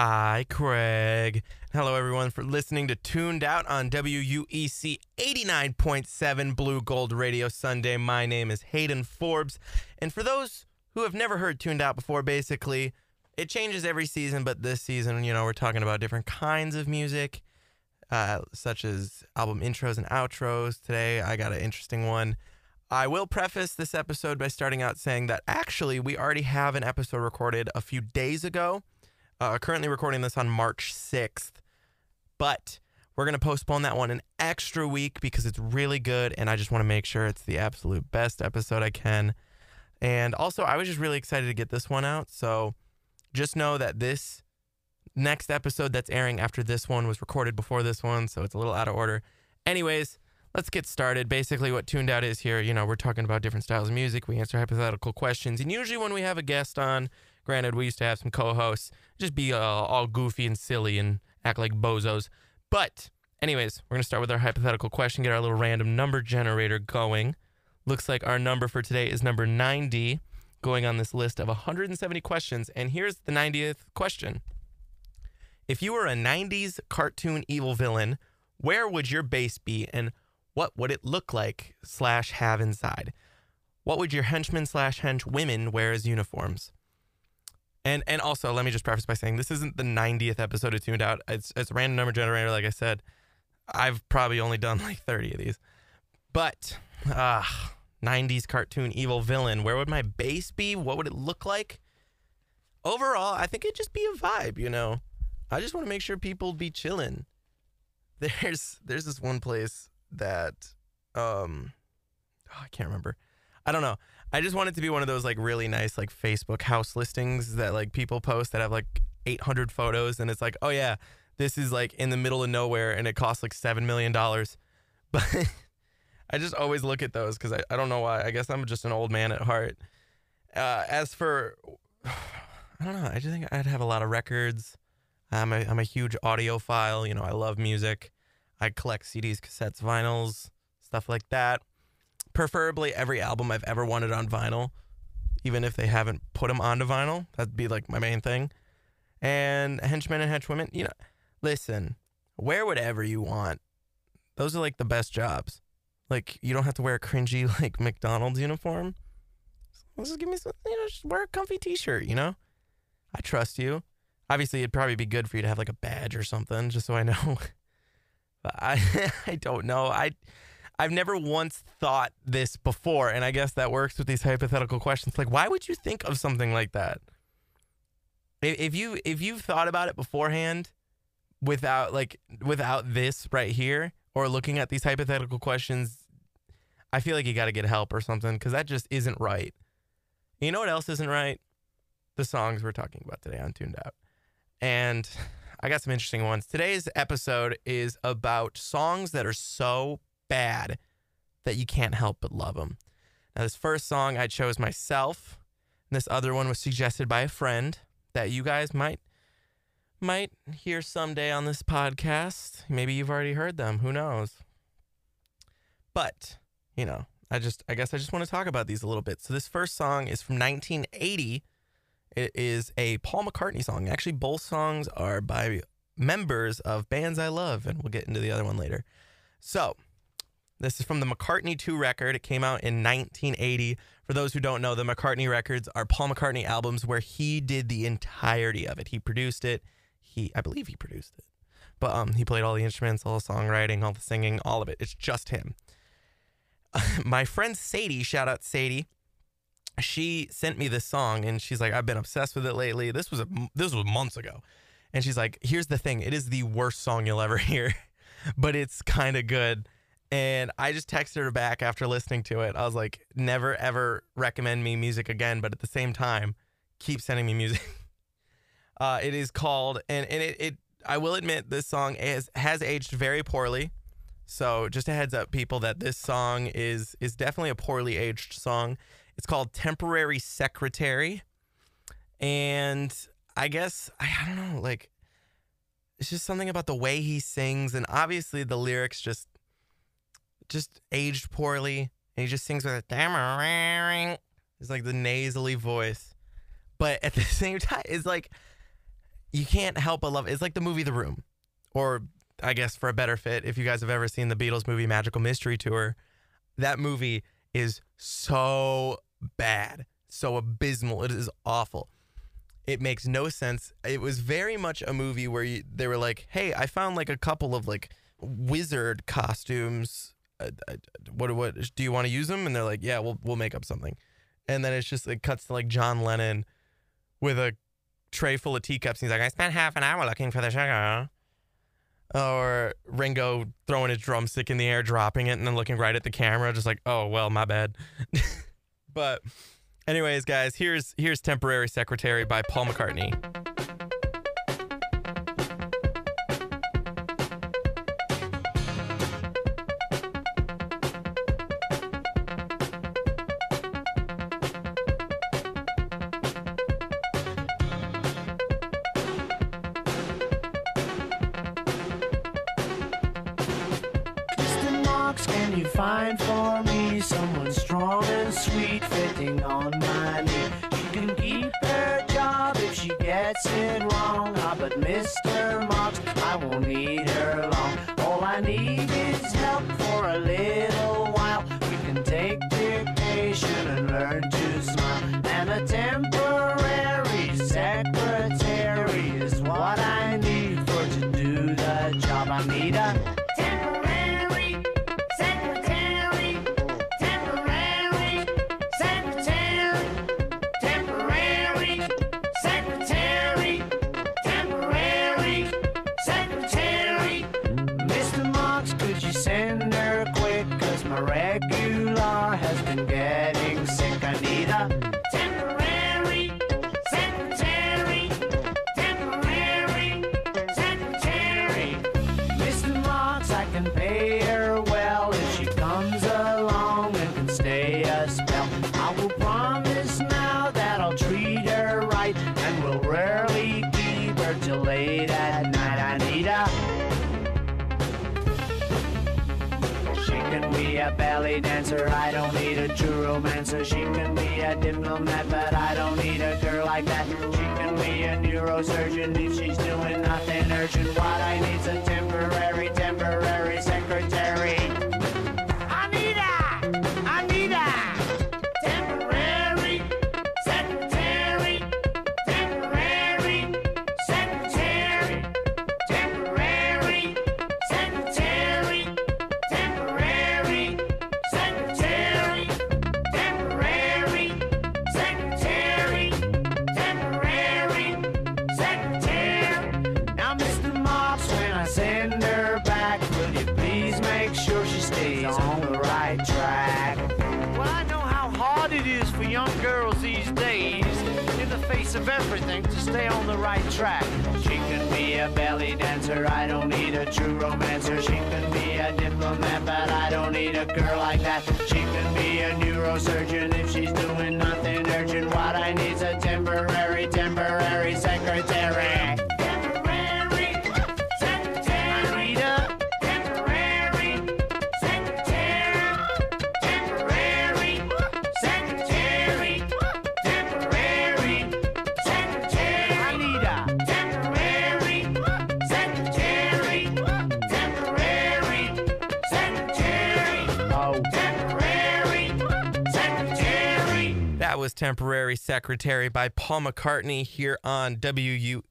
Hi, Craig. Hello, everyone, for listening to Tuned Out on WUEC 89.7 Blue Gold Radio Sunday. My name is Hayden Forbes. And for those who have never heard Tuned Out before, basically, it changes every season, but this season, you know, we're talking about different kinds of music, uh, such as album intros and outros. Today, I got an interesting one. I will preface this episode by starting out saying that actually, we already have an episode recorded a few days ago. Uh, currently recording this on March 6th, but we're going to postpone that one an extra week because it's really good and I just want to make sure it's the absolute best episode I can. And also, I was just really excited to get this one out. So just know that this next episode that's airing after this one was recorded before this one. So it's a little out of order. Anyways, let's get started. Basically, what Tuned Out is here, you know, we're talking about different styles of music. We answer hypothetical questions. And usually, when we have a guest on, Granted, we used to have some co-hosts just be uh, all goofy and silly and act like bozos. But anyways, we're gonna start with our hypothetical question. Get our little random number generator going. Looks like our number for today is number 90, going on this list of 170 questions. And here's the 90th question: If you were a 90s cartoon evil villain, where would your base be, and what would it look like slash have inside? What would your henchmen slash hench women wear as uniforms? And and also, let me just preface by saying this isn't the 90th episode of Tuned Out. It's it's a random number generator, like I said. I've probably only done like 30 of these. But uh 90s cartoon evil villain, where would my base be? What would it look like? Overall, I think it'd just be a vibe, you know. I just want to make sure people be chilling. There's there's this one place that um oh, I can't remember. I don't know. I just want it to be one of those like really nice like Facebook house listings that like people post that have like 800 photos and it's like, oh yeah, this is like in the middle of nowhere and it costs like $7 million. But I just always look at those because I, I don't know why. I guess I'm just an old man at heart. Uh, as for, I don't know, I just think I'd have a lot of records. I'm a, I'm a huge audiophile. You know, I love music. I collect CDs, cassettes, vinyls, stuff like that preferably every album I've ever wanted on vinyl, even if they haven't put them onto vinyl. That'd be like my main thing. And henchmen and henchwomen, you know, listen, wear whatever you want. Those are like the best jobs. Like you don't have to wear a cringy like McDonald's uniform. Just give me some, you know, just wear a comfy T-shirt. You know, I trust you. Obviously, it'd probably be good for you to have like a badge or something, just so I know. but I, I don't know. I I've never once thought this before, and I guess that works with these hypothetical questions. Like, why would you think of something like that? If you if you've thought about it beforehand, without like without this right here, or looking at these hypothetical questions, I feel like you got to get help or something because that just isn't right. You know what else isn't right? The songs we're talking about today on Tuned Out, and I got some interesting ones. Today's episode is about songs that are so bad that you can't help but love them. Now, this first song I chose myself, and this other one was suggested by a friend that you guys might might hear someday on this podcast. Maybe you've already heard them. Who knows? But you know, I just I guess I just want to talk about these a little bit. So this first song is from 1980. It is a Paul McCartney song. Actually, both songs are by members of bands I love, and we'll get into the other one later. So this is from the McCartney 2 record. It came out in 1980. For those who don't know, the McCartney records are Paul McCartney albums where he did the entirety of it. He produced it. He I believe he produced it. But um he played all the instruments, all the songwriting, all the singing, all of it. It's just him. My friend Sadie, shout out Sadie. She sent me this song and she's like I've been obsessed with it lately. This was a this was months ago. And she's like, "Here's the thing. It is the worst song you'll ever hear, but it's kind of good." And I just texted her back after listening to it. I was like, never ever recommend me music again, but at the same time, keep sending me music. uh, it is called, and, and it, it, I will admit, this song has, has aged very poorly. So just a heads up, people, that this song is is definitely a poorly aged song. It's called Temporary Secretary. And I guess, I, I don't know, like, it's just something about the way he sings. And obviously the lyrics just just aged poorly. And he just sings with a damn. it's like the nasally voice. But at the same time, it's like you can't help but love. It's like the movie The Room, or I guess for a better fit, if you guys have ever seen the Beatles movie Magical Mystery Tour, that movie is so bad, so abysmal. It is awful. It makes no sense. It was very much a movie where you, they were like, "Hey, I found like a couple of like wizard costumes. What what do you want to use them?" And they're like, "Yeah, we'll we'll make up something." And then it's just it cuts to like John Lennon with a tray full of teacups. And he's like, "I spent half an hour looking for the sugar." Or Ringo throwing his drumstick in the air, dropping it, and then looking right at the camera, just like, "Oh well, my bad." but anyways, guys, here's here's "Temporary Secretary" by Paul McCartney. You find for me someone strong and sweet fitting on my knee? She can keep her job if she gets it wrong. Ah, but Mr. Marks, I won't need regular has been getting dancer, I don't need a true romancer. She can be a diplomat, but I don't need a girl like that. She can be a neurosurgeon if she's doing nothing urgent. What I need's a temporary, temporary secretary. Everything, to stay on the right track. She can be a belly dancer, I don't need a true romancer. She can be a diplomat, but I don't need a girl like that. She can be a neurosurgeon if she's doing nothing urgent. What I need's Temporary Secretary by Paul McCartney here on WUEC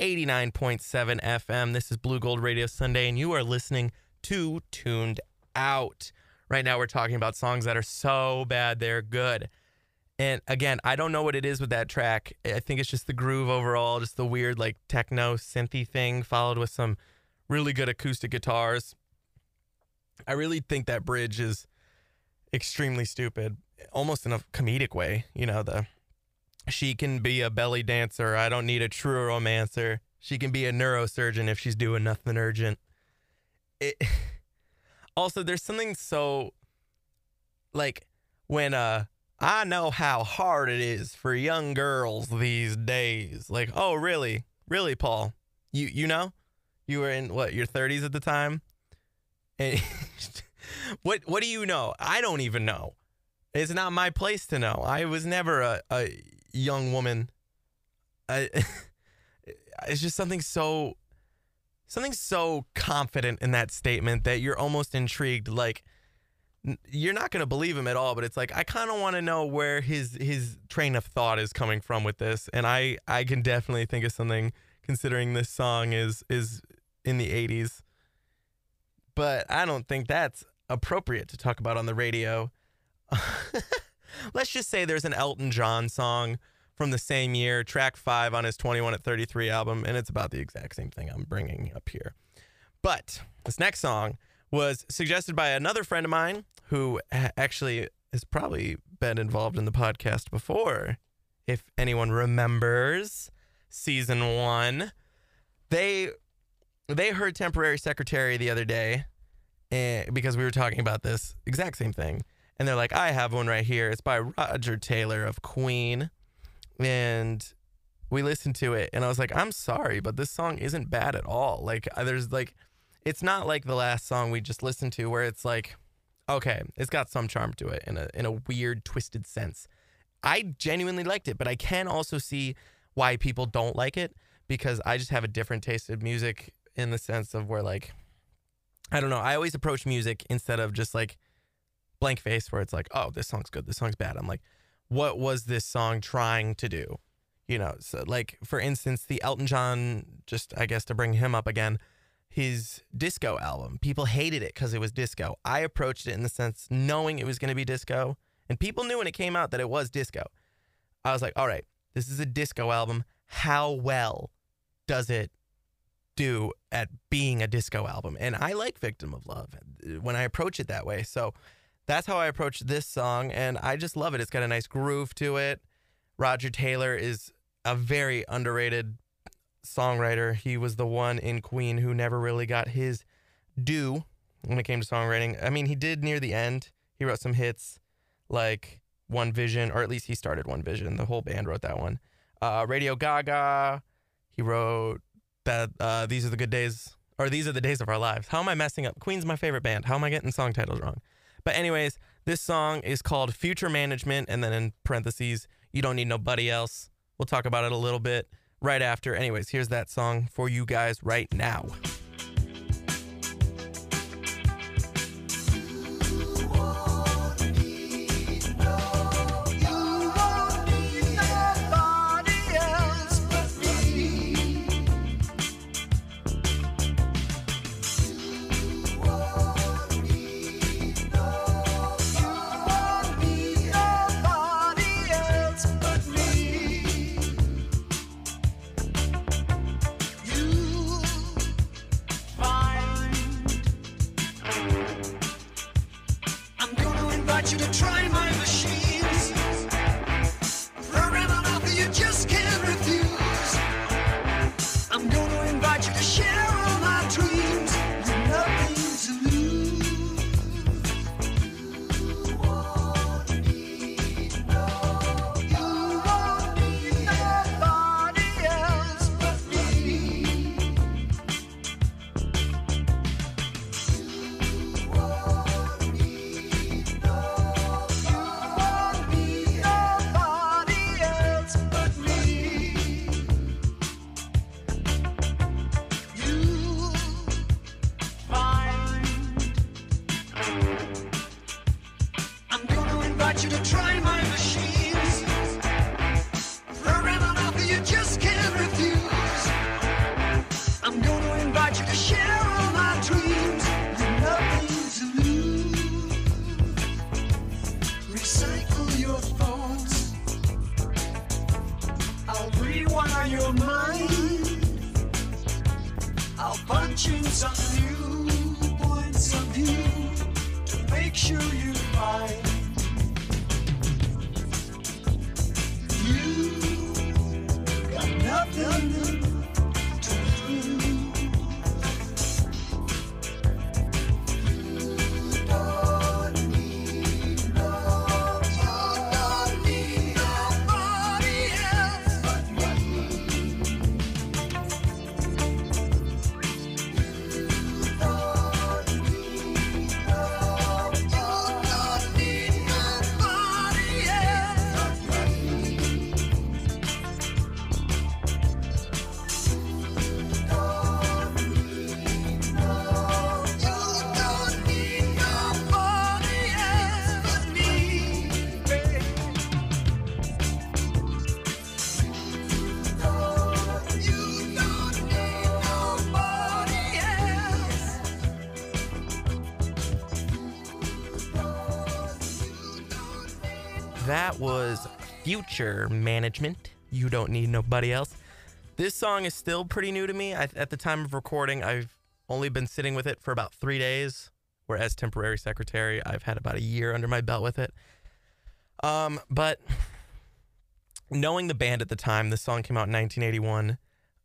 89.7 FM. This is Blue Gold Radio Sunday, and you are listening to Tuned Out. Right now, we're talking about songs that are so bad they're good. And again, I don't know what it is with that track. I think it's just the groove overall, just the weird, like techno synthy thing, followed with some really good acoustic guitars. I really think that bridge is extremely stupid, almost in a comedic way. You know, the she can be a belly dancer. I don't need a true romancer. She can be a neurosurgeon if she's doing nothing urgent. It also there's something so like when uh I know how hard it is for young girls these days. Like, oh really? Really, Paul? You you know? You were in what, your 30s at the time? And what what do you know? I don't even know. It's not my place to know. I was never a, a young woman. I it's just something so something so confident in that statement that you're almost intrigued like you're not going to believe him at all but it's like I kind of want to know where his his train of thought is coming from with this and I I can definitely think of something considering this song is is in the 80s but I don't think that's appropriate to talk about on the radio let's just say there's an Elton John song from the same year, track five on his 21 at 33 album, and it's about the exact same thing I'm bringing up here. But this next song was suggested by another friend of mine who actually has probably been involved in the podcast before. If anyone remembers season one, they they heard temporary secretary the other day and because we were talking about this exact same thing and they're like i have one right here. It's by roger taylor of queen. And we listened to it and i was like i'm sorry but this song isn't bad at all. Like uh, there's like it's not like the last song we just listened to where it's like okay it's got some charm to it in a in a weird twisted sense. I genuinely liked it but i can also see why people don't like it because i just have a different taste of music in the sense of where like i don't know i always approach music instead of just like blank face where it's like oh this song's good this song's bad i'm like what was this song trying to do? You know, so like for instance, the Elton John, just I guess to bring him up again, his disco album. People hated it because it was disco. I approached it in the sense knowing it was going to be disco, and people knew when it came out that it was disco. I was like, all right, this is a disco album. How well does it do at being a disco album? And I like Victim of Love uh, when I approach it that way. So that's how I approach this song, and I just love it. It's got a nice groove to it. Roger Taylor is a very underrated songwriter. He was the one in Queen who never really got his due when it came to songwriting. I mean, he did near the end. He wrote some hits like One Vision, or at least he started One Vision. The whole band wrote that one. Uh, Radio Gaga. He wrote that uh, These Are the Good Days, or These Are the Days of Our Lives. How am I messing up? Queen's my favorite band. How am I getting song titles wrong? But anyways, this song is called Future Management, and then in parentheses, you don't need nobody else. We'll talk about it a little bit right after. Anyways, here's that song for you guys right now. Sure you Future Management. You don't need nobody else. This song is still pretty new to me. I, at the time of recording, I've only been sitting with it for about three days, whereas temporary secretary, I've had about a year under my belt with it. Um, but knowing the band at the time, this song came out in 1981.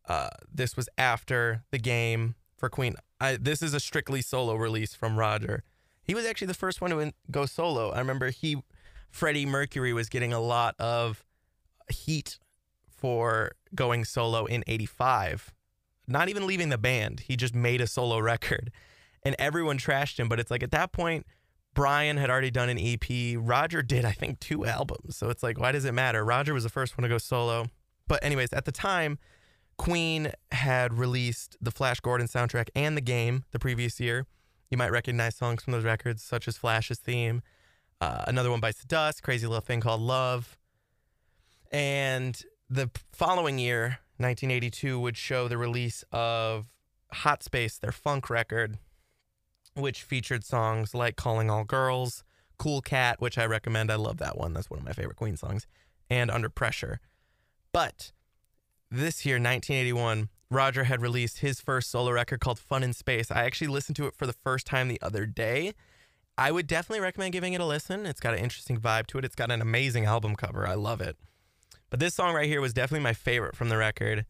Uh, this was after the game for Queen. I, this is a strictly solo release from Roger. He was actually the first one to in, go solo. I remember he, Freddie Mercury, was getting a lot of heat for going solo in 85. Not even leaving the band. He just made a solo record. And everyone trashed him. But it's like at that point, Brian had already done an EP. Roger did, I think, two albums. So it's like, why does it matter? Roger was the first one to go solo. But, anyways, at the time, Queen had released the Flash Gordon soundtrack and the game the previous year. You might recognize songs from those records, such as Flash's theme. Uh, another one bites the dust, crazy little thing called Love. And the following year, 1982, would show the release of Hot Space, their funk record, which featured songs like Calling All Girls, Cool Cat, which I recommend. I love that one. That's one of my favorite Queen songs, and Under Pressure. But this year, 1981, Roger had released his first solo record called Fun in Space. I actually listened to it for the first time the other day. I would definitely recommend giving it a listen. It's got an interesting vibe to it. It's got an amazing album cover. I love it. But this song right here was definitely my favorite from the record.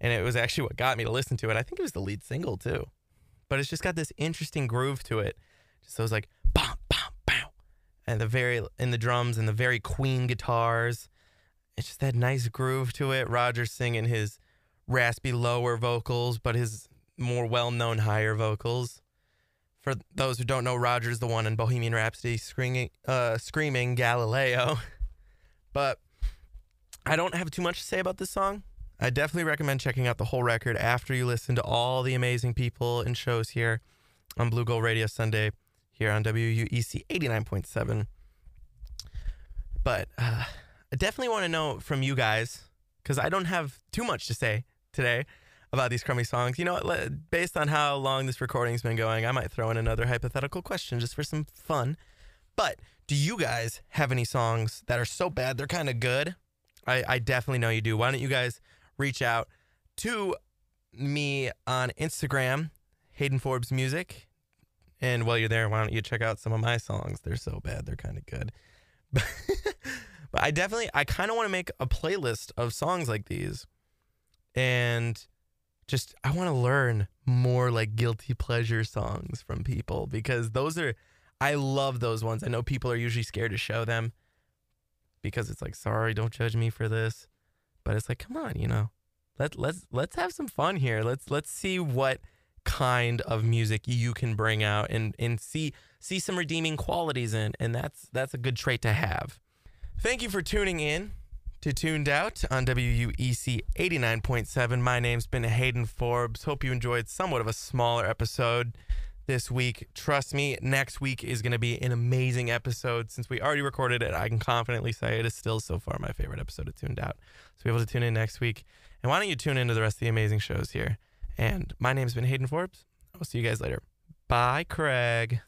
And it was actually what got me to listen to it. I think it was the lead single too. But it's just got this interesting groove to it. Just those like bam, bam, bam. And the very in the drums and the very queen guitars. It's just that nice groove to it. Roger singing his raspy lower vocals, but his more well-known higher vocals. For those who don't know, Roger's the one in Bohemian Rhapsody screaming, uh, screaming Galileo. But I don't have too much to say about this song. I definitely recommend checking out the whole record after you listen to all the amazing people and shows here on Blue Gold Radio Sunday here on WUEC 89.7. But uh, I definitely want to know from you guys because I don't have too much to say today about these crummy songs. You know, based on how long this recording's been going, I might throw in another hypothetical question just for some fun. But do you guys have any songs that are so bad they're kind of good? I, I definitely know you do. Why don't you guys reach out to me on Instagram, Hayden Forbes Music. And while you're there, why don't you check out some of my songs? They're so bad, they're kind of good. but I definitely, I kind of want to make a playlist of songs like these. And just, I want to learn more like guilty pleasure songs from people because those are, I love those ones. I know people are usually scared to show them because it's like, sorry, don't judge me for this. But it's like, come on, you know, let let's let's have some fun here. Let's let's see what kind of music you can bring out and and see see some redeeming qualities in, and that's that's a good trait to have. Thank you for tuning in to Tuned Out on WUEC 89.7. My name's been Hayden Forbes. Hope you enjoyed somewhat of a smaller episode this week. Trust me, next week is going to be an amazing episode. Since we already recorded it, I can confidently say it is still so far my favorite episode of Tuned Out. So be able to tune in next week. And why don't you tune into the rest of the amazing shows here? And my name's been Hayden Forbes. I will see you guys later. Bye, Craig.